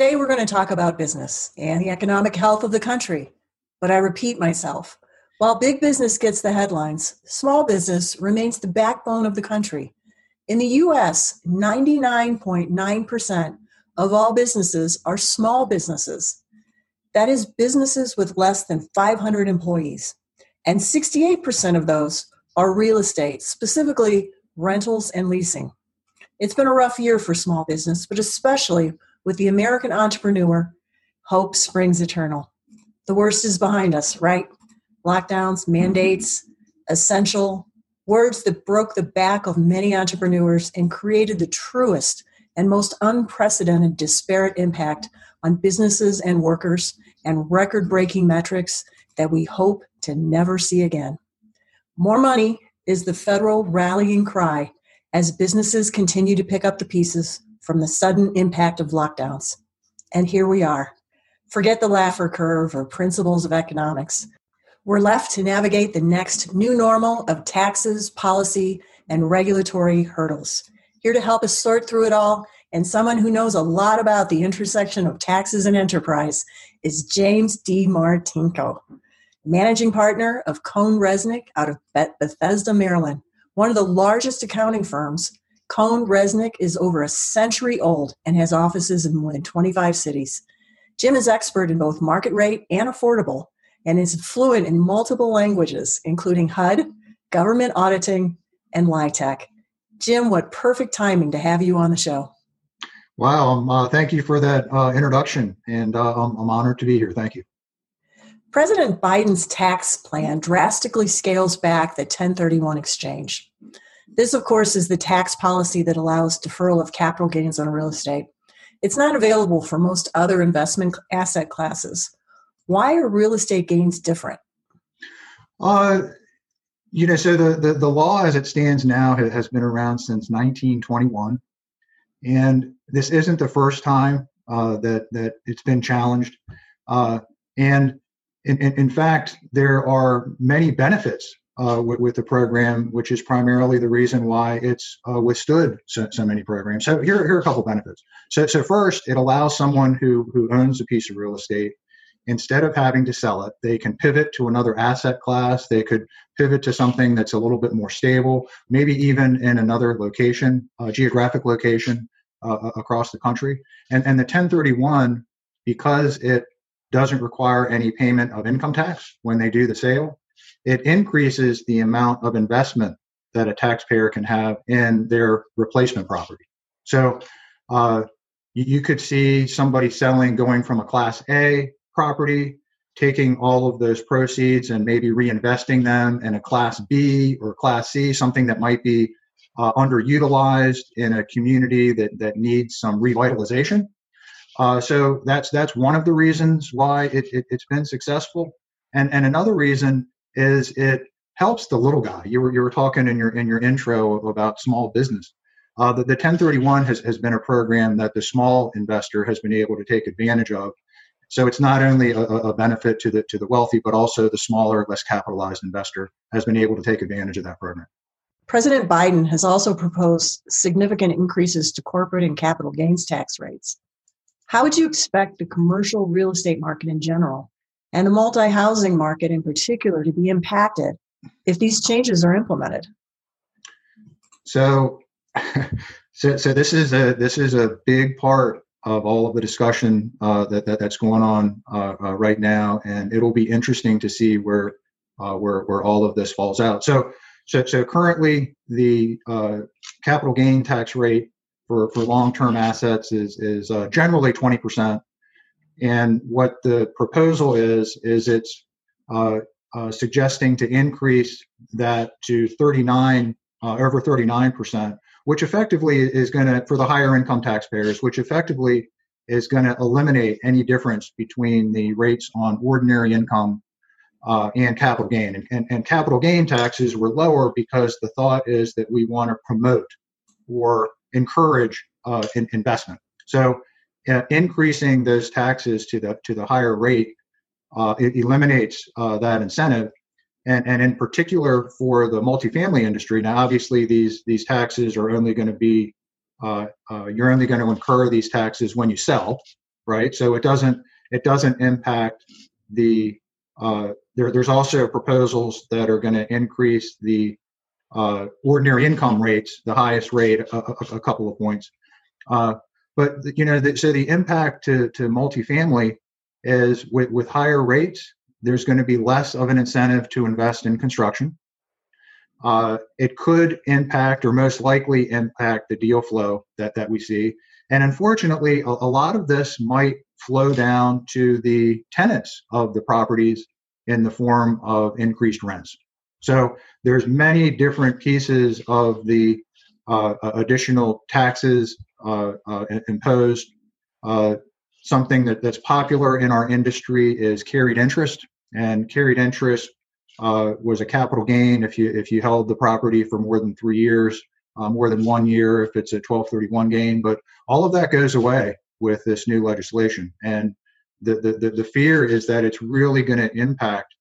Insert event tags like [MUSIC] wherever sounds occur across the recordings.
Today, we're going to talk about business and the economic health of the country. But I repeat myself while big business gets the headlines, small business remains the backbone of the country. In the US, 99.9% of all businesses are small businesses. That is, businesses with less than 500 employees. And 68% of those are real estate, specifically rentals and leasing. It's been a rough year for small business, but especially with the American entrepreneur, hope springs eternal. The worst is behind us, right? Lockdowns, mm-hmm. mandates, essential, words that broke the back of many entrepreneurs and created the truest and most unprecedented disparate impact on businesses and workers and record breaking metrics that we hope to never see again. More money is the federal rallying cry as businesses continue to pick up the pieces from the sudden impact of lockdowns. And here we are. Forget the Laffer curve or principles of economics. We're left to navigate the next new normal of taxes, policy, and regulatory hurdles. Here to help us sort through it all, and someone who knows a lot about the intersection of taxes and enterprise, is James D. Martinko, managing partner of CohnReznick out of Bethesda, Maryland, one of the largest accounting firms. CohnReznick is over a century old and has offices in more than 25 cities. Jim is expert in both market rate and affordable and is fluent in multiple languages, including HUD, government auditing, and LIHTC. Jim, what perfect timing to have you on the show. Wow, um, uh, thank you for that uh, introduction, and uh, I'm, I'm honored to be here. Thank you. President Biden's tax plan drastically scales back the 1031 exchange. This, of course, is the tax policy that allows deferral of capital gains on real estate. It's not available for most other investment asset classes. Why are real estate gains different? Uh, you know, so the, the, the law as it stands now has been around since 1921. And this isn't the first time uh, that, that it's been challenged. Uh, and in, in, in, fact, there are many benefits uh, with, with, the program, which is primarily the reason why it's uh, withstood so, so, many programs. So here, here are a couple benefits. So, so first, it allows someone who, who owns a piece of real estate instead of having to sell it, they can pivot to another asset class. They could pivot to something that's a little bit more stable, maybe even in another location, uh, geographic location uh, across the country. And, and the 1031, because it doesn't require any payment of income tax when they do the sale, it increases the amount of investment that a taxpayer can have in their replacement property. So uh, you, could see somebody selling going from a class A property, taking all of those proceeds and maybe reinvesting them in a class B or class C, something that might be uh, underutilized in a community that, that needs some revitalization. Uh, so that's that's one of the reasons why it, it, has been successful. And, and another reason is it helps the little guy. You were, you were talking in your in your intro about small business. Uh, the, the 1031 has, has been a program that the small investor has been able to take advantage of so it's not only a, a, benefit to the to the wealthy, but also the smaller, less capitalized investor has been able to take advantage of that program. President Biden has also proposed significant increases to corporate and capital gains tax rates. How would you expect the commercial real estate market in general and the multi housing market in particular to be impacted if these changes are implemented? So, [LAUGHS] so, so this is a this is a big part of all of the discussion uh, that, that, that's going on uh, uh, right now, and it'll be interesting to see where uh, where where all of this falls out. So so, so currently the uh, capital gain tax rate for, for long-term assets is is uh, generally 20%, and what the proposal is is it's suggesting to increase that to 39 over 39 percent which effectively is going to, for the higher income taxpayers, which effectively is going to eliminate any difference between the rates on ordinary income uh, and capital gain. And, and, and, capital gain taxes were lower because the thought is that we want to promote or encourage uh, in, investment. So uh, increasing those taxes to the to the higher rate uh, it eliminates uh, that incentive and, and in particular for the multifamily industry. Now, obviously, these these taxes are only going to be uh, uh, you're only going to incur these taxes when you sell. right? So it doesn't it doesn't impact the uh, there, there's also proposals that are going to increase the uh, ordinary income rates, the highest rate, a, a couple of points. But you know, the, so the impact to to multifamily is with with higher rates, there's going to be less of an incentive to invest in construction. Uh, it could impact, or most likely impact, the deal flow that that we see. And unfortunately, a, a lot of this might flow down to the tenants of the properties in the form of increased rents. So there's many different pieces of the additional taxes uh, uh, imposed. Uh, something that, that's popular in our industry is carried interest, and carried interest uh, was a capital gain if you if you held the property for more than three years, uh, more than one year if it's a 1231 gain. But all of that goes away with this new legislation, and the the, the fear is that it's really going to impact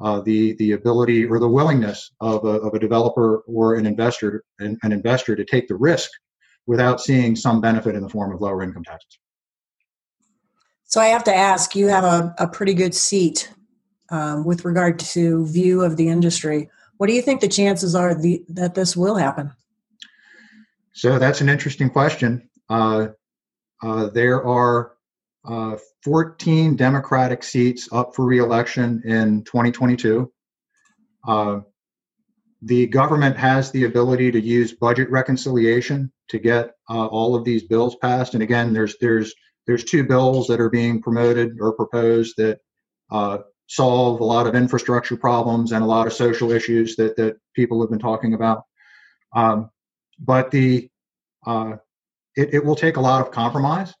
uh, the the ability or the willingness of a, of a developer or an investor an, an, investor to take the risk without seeing some benefit in the form of lower income taxes. So I have to ask, you have a, a pretty good seat um, with regard to view of the industry. What do you think the chances are the, that this will happen? So that's an interesting question. Uh, uh, there are uh, 14 Democratic seats up for reelection in 2022. Uh, the government has the ability to use budget reconciliation to get uh, all of these bills passed. And again, there's there's there's two bills that are being promoted or proposed that uh, solve a lot of infrastructure problems and a lot of social issues that that people have been talking about. Um, but the uh, it, it will take a lot of compromise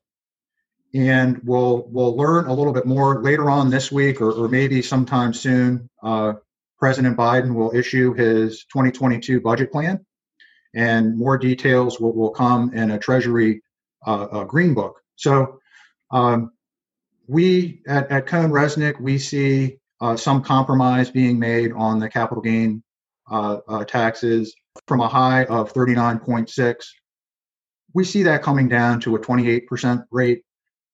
and we'll we'll learn a little bit more later on this week or, or maybe sometime soon. Uh, President Biden will issue his 2022 budget plan, and more details will, will come in a Treasury uh, a green book. So um, we at, at CohnReznick we see uh, some compromise being made on the capital gain uh, uh, taxes from a high of 39.6. We see that coming down to a 28% rate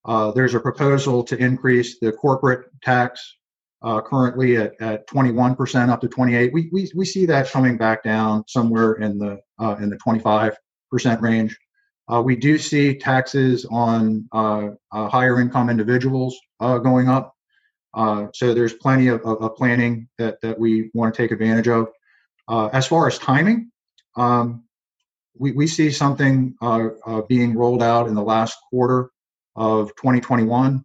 uh, there's a proposal to increase the corporate tax uh, currently at, at 21% up to 28. We, we, we see that coming back down somewhere in the uh, in the 25% range. Uh, we do see taxes on uh, uh, higher income individuals going up. so there's plenty of, of, of, planning that, that we want to take advantage of. as far as timing, um, we, we see something being rolled out in the last quarter of 2021,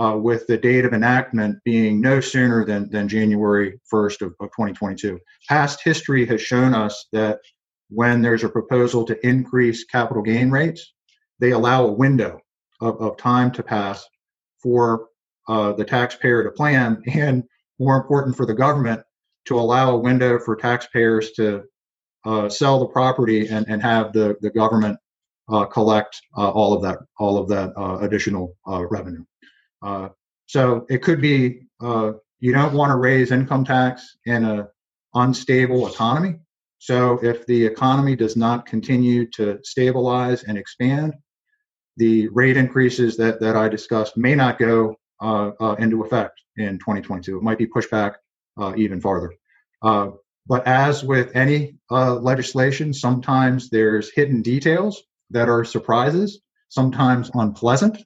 uh, with the date of enactment being no sooner than, than January 1st of, of 2022. Past history has shown us that when there's a proposal to increase capital gain rates, they allow a window of, of time to pass for uh, the taxpayer to plan, and more important for the government to allow a window for taxpayers to uh, sell the property and, and have the, the government collect uh, all of that all of that uh, additional uh, revenue. Uh, so it could be uh, you don't want to raise income tax in an unstable economy. So if the economy does not continue to stabilize and expand, the rate increases that, that I discussed may not go into effect in 2022. It might be pushed back even farther. but as with any legislation, sometimes there's hidden details that are surprises, sometimes unpleasant,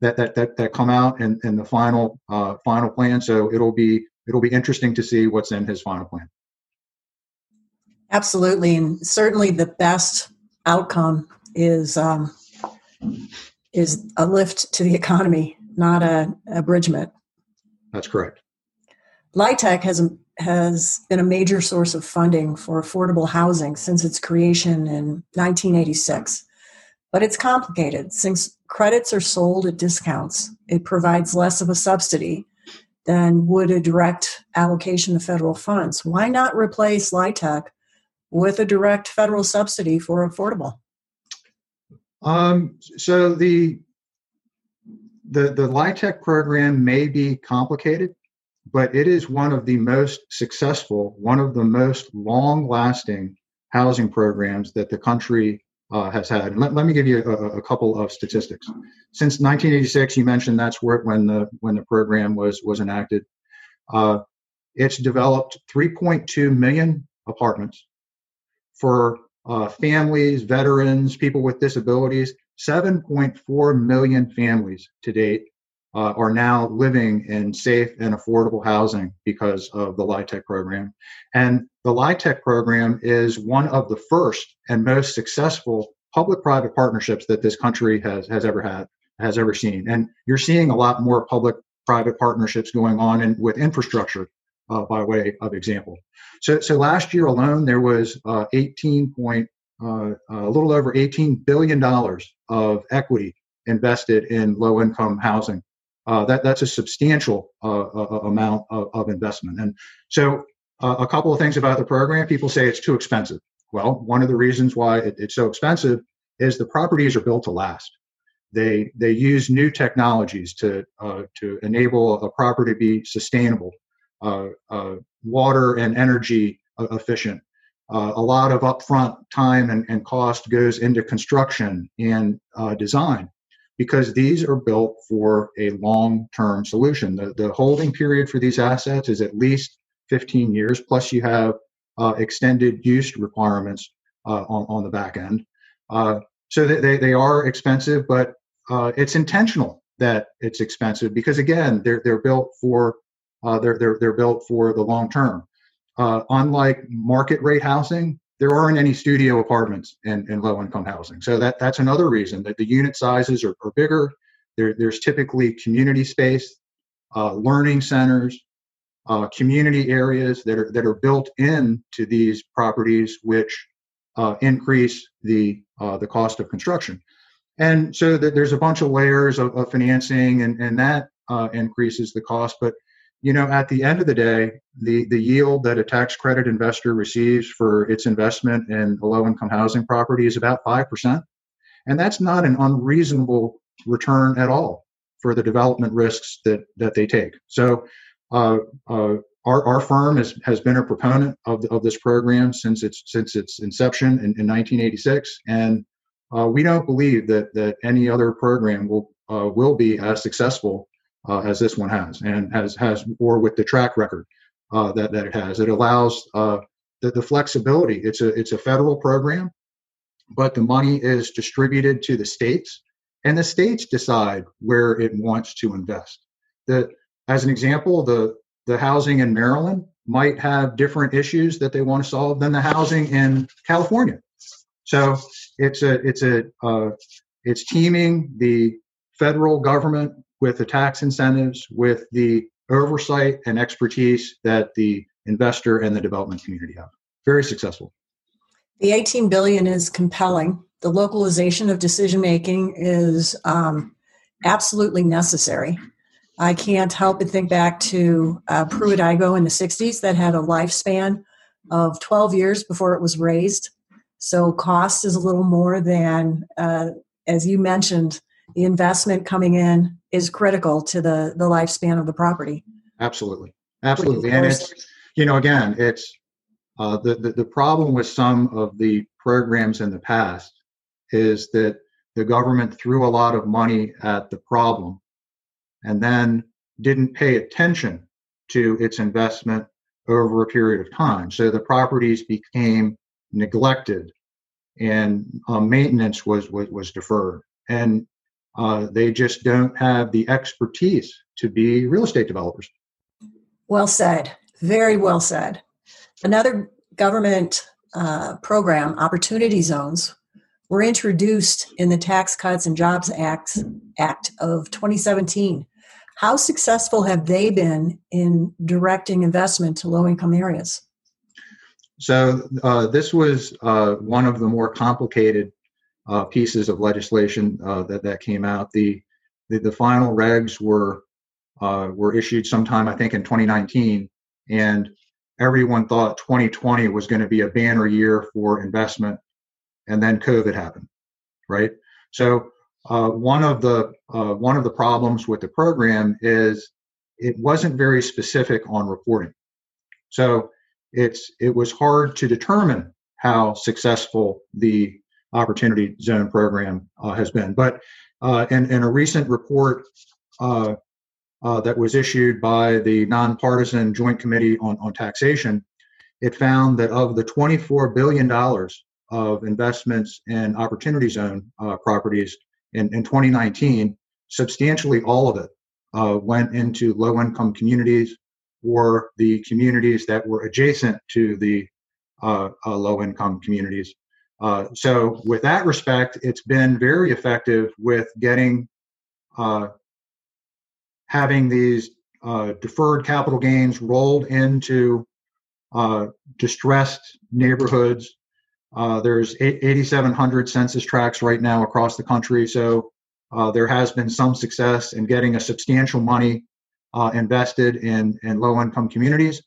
that that that, that come out in, in the final uh, final plan. So it'll be it'll be interesting to see what's in his final plan. Absolutely, and certainly the best outcome is um, is a lift to the [LAUGHS] economy, not a abridgment. That's correct. LIHTC has has been a major source of funding for affordable housing since its creation in 1986. But it's complicated. Since credits are sold at discounts, it provides less of a subsidy than would a direct allocation of federal funds. Why not replace LIHTC with a direct federal subsidy for affordable? Um, so the the the LIHTC program may be complicated, but it is one of the most successful, one of the most long-lasting housing programs that the country uh, has had. Let, let me give you a, a, couple of statistics. Since 1986, you mentioned that's where when the when the program was was enacted. Uh, it's developed 3.2 million apartments for uh, families, veterans, people with disabilities. 7.4 million families to date uh, are now living in safe and affordable housing because of the LIHTC program. And the LIHTC program is one of the first and most successful public-private partnerships that this country has, has ever had, has ever seen. And you're seeing a lot more public-private partnerships going on in, with infrastructure uh, by way of example. So, so last year alone, there was uh, 18 point, uh, a little over 18 billion dollars of equity invested in low-income housing uh, that that's a substantial uh, uh, amount of, of, investment. And so, uh, a couple of things about the program: people say it's too expensive. Well, one of the reasons why it, it's so expensive is the properties are built to last. They they use new technologies to uh, to enable a property to be sustainable, uh, water and energy efficient. a lot of upfront time and, and cost goes into construction and design because these are built for a long-term solution. The, the holding period for these assets is at least 15 years, plus you have uh, extended use requirements uh, on, on the back end. Uh, so they, they are expensive, but uh, it's intentional that it's expensive because again, they're, they're built for uh, they're, they're, they're built for the long term. Uh, unlike market rate housing, there aren't any studio apartments in, in low income housing. So that, that's another reason that the unit sizes are, are bigger. There, there's typically community space, uh, learning centers, uh, community areas that are, that are built into these properties, which uh, increase the, uh, the cost of construction. And so that there's a bunch of layers of, of financing, and, and that uh, increases the cost. But you know, at the end of the day, the, the yield that a tax credit investor receives for its investment in a low income housing property is about 5%. And that's not an unreasonable return at all for the development risks that, that they take. So, uh, uh, our, our firm has, has been a proponent of, the, of this program since its, since its inception in, in 1986. And uh, we don't believe that, that any other program will, uh, will be as successful uh, as this one has, and has has or with the track record uh, that that it has. It allows uh, the, the flexibility. It's a it's a federal program, but the money is distributed to the states, and the states decide where it wants to invest. The as an example, the the housing in Maryland might have different issues that they want to solve than the housing in California. So it's a it's a uh, it's teaming the federal government with the tax incentives, with the oversight and expertise that the investor and the development community have. Very successful. The 18 billion is compelling. The localization of decision making is um, absolutely necessary. I can't help but think back to uh, Pruitt-Igoe in the 60s that had a lifespan of 12 years before it was razed. So cost is a little more than, uh, as you mentioned, the investment coming in is critical to the the lifespan of the property. Absolutely, absolutely, and it's you know again it's uh, the, the the problem with some of the programs in the past is that the government threw a lot of money at the problem and then didn't pay attention to its investment over a period of time. So the properties became neglected and uh, maintenance was, was, was deferred. And uh, they just don't have the expertise to be real estate developers. Well said. Very well said. Another government uh, program, Opportunity Zones, were introduced in the Tax Cuts and Jobs Act, Act of 2017. How successful have they been in directing investment to low income areas? So, uh, this was uh, one of the more complicated uh, pieces of legislation uh, that that came out. The the, the final regs were uh, were issued sometime I think in 2019, and everyone thought 2020 was going to be a banner year for investment, and then COVID happened, right? So uh, one of the uh, one of the problems with the program is it wasn't very specific on reporting. So it's it was hard to determine how successful the opportunity zone program uh, has been. But uh, in, in a recent report uh, uh, that was issued by the nonpartisan Joint Committee on, on Taxation, it found that of the $24 billion of investments in opportunity zone uh, properties in, in 2019, substantially all of it uh, went into low income communities or the communities that were adjacent to the low income communities. Uh, so, with that respect, it's been very effective with getting uh, having these uh, deferred capital gains rolled into distressed neighborhoods. there's 8,700 census tracts right now across the country, so uh, there has been some success in getting a substantial money uh, invested in, in low income communities.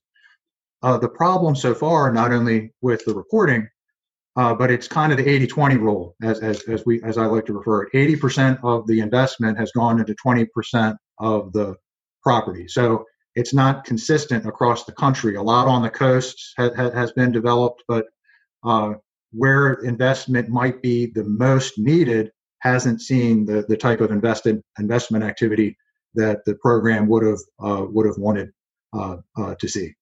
Uh, the problem so far, not only with the reporting, uh, but it's kind of the 80 20 rule, as, as, as, we, as I like to refer it. 80% of the investment has gone into 20% of the property. So it's not consistent across the country. A lot on the coasts ha- ha- has been developed, but uh, where investment might be the most needed hasn't seen the, the type of invested investment activity that the program would have uh, would have wanted uh, uh, to see,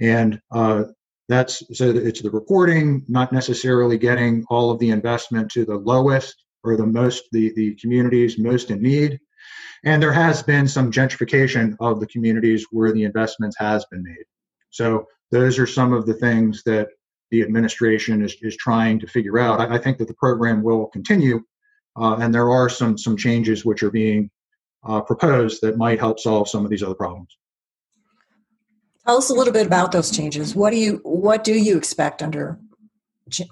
and uh, that's so it's the reporting, not necessarily getting all of the investment to the lowest or the most the the communities most in need, and there has been some gentrification of the communities where the investments has been made. So those are some of the things that the administration is, is trying to figure out. I, I think that the program will continue uh, and there are some some changes which are being uh, proposed that might help solve some of these other problems. Tell us a little bit about those changes. What do you what do you expect under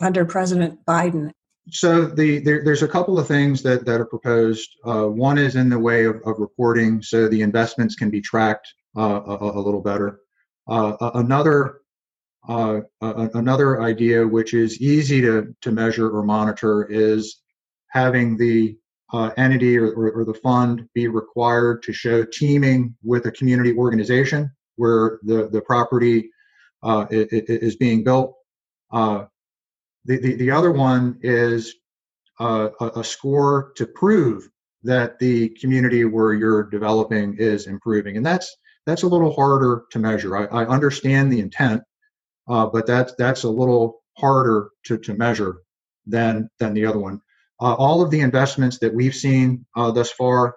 under President Biden? So the there, there's a couple of things that that are proposed. Uh, one is in the way of, of, reporting, so the investments can be tracked uh, a, a, little better. Uh, another uh, another idea, which is easy to to measure or monitor, is having the uh, entity or, or, or, the fund be required to show teaming with a community organization where the, the property uh, is being built. Uh, the, the, the, other one is uh, a, a, score to prove that the community where you're developing is improving. And that's, that's a little harder to measure. I, I understand the intent, uh, but that's, that's a little harder to, to measure than, than the other one. Uh, all of the investments that we've seen uh, thus far,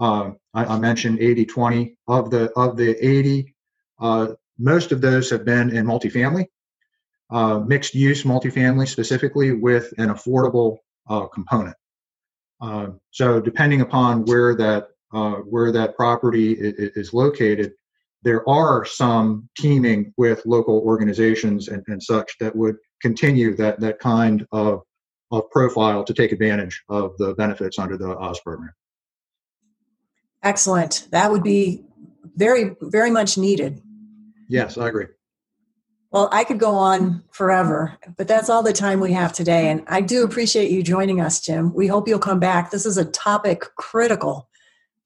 I, I, mentioned 80 20. Of the, of the 80, uh, most of those have been in multifamily, uh, mixed use multifamily specifically with an affordable uh, component. so, depending upon where that, where that property is, is located, there are some teaming with local organizations and, and such that would continue that, that kind of of profile to take advantage of the benefits under the Oz program. Excellent. That would be very, very much needed. Yes, I agree. Well, I could go on forever, but that's all the time we have today. And I do appreciate you joining us, Jim. We hope you'll come back. This is a topic critical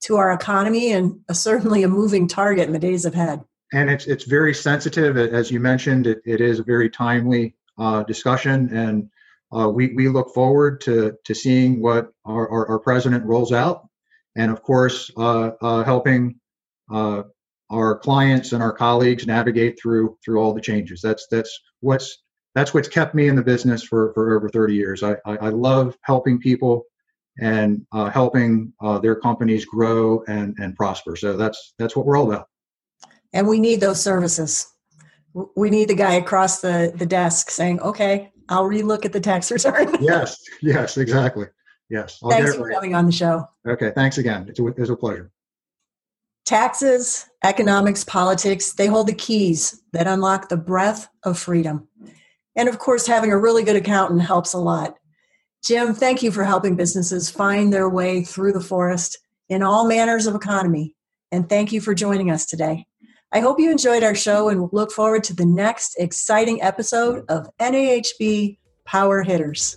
to our economy and a, certainly a moving target in the days ahead. And it's it's very sensitive, as you mentioned. it, it is a very timely uh, discussion, and uh, we, we look forward to, to seeing what our, our, our president rolls out and of course uh, uh, helping uh, our clients and our colleagues navigate through through all the changes that's that's what's that's what's kept me in the business for, for over 30 years I, I, I love helping people and uh, helping uh, their companies grow and, and prosper so that's that's what we're all about and we need those services we need the guy across the, the desk saying okay I'll relook at the tax [LAUGHS] return. yes, yes, exactly. Yes. I'll thanks for coming on the show. Okay, thanks again. It's a, it's a pleasure. Taxes, economics, politics, they hold the keys that unlock the breath of freedom. And of course, having a really good accountant helps a lot. Jim, thank you for helping businesses find their way through the forest in all manners of economy. And thank you for joining us today. I hope you enjoyed our show and look forward to the next exciting episode of NAHB Power Hitters.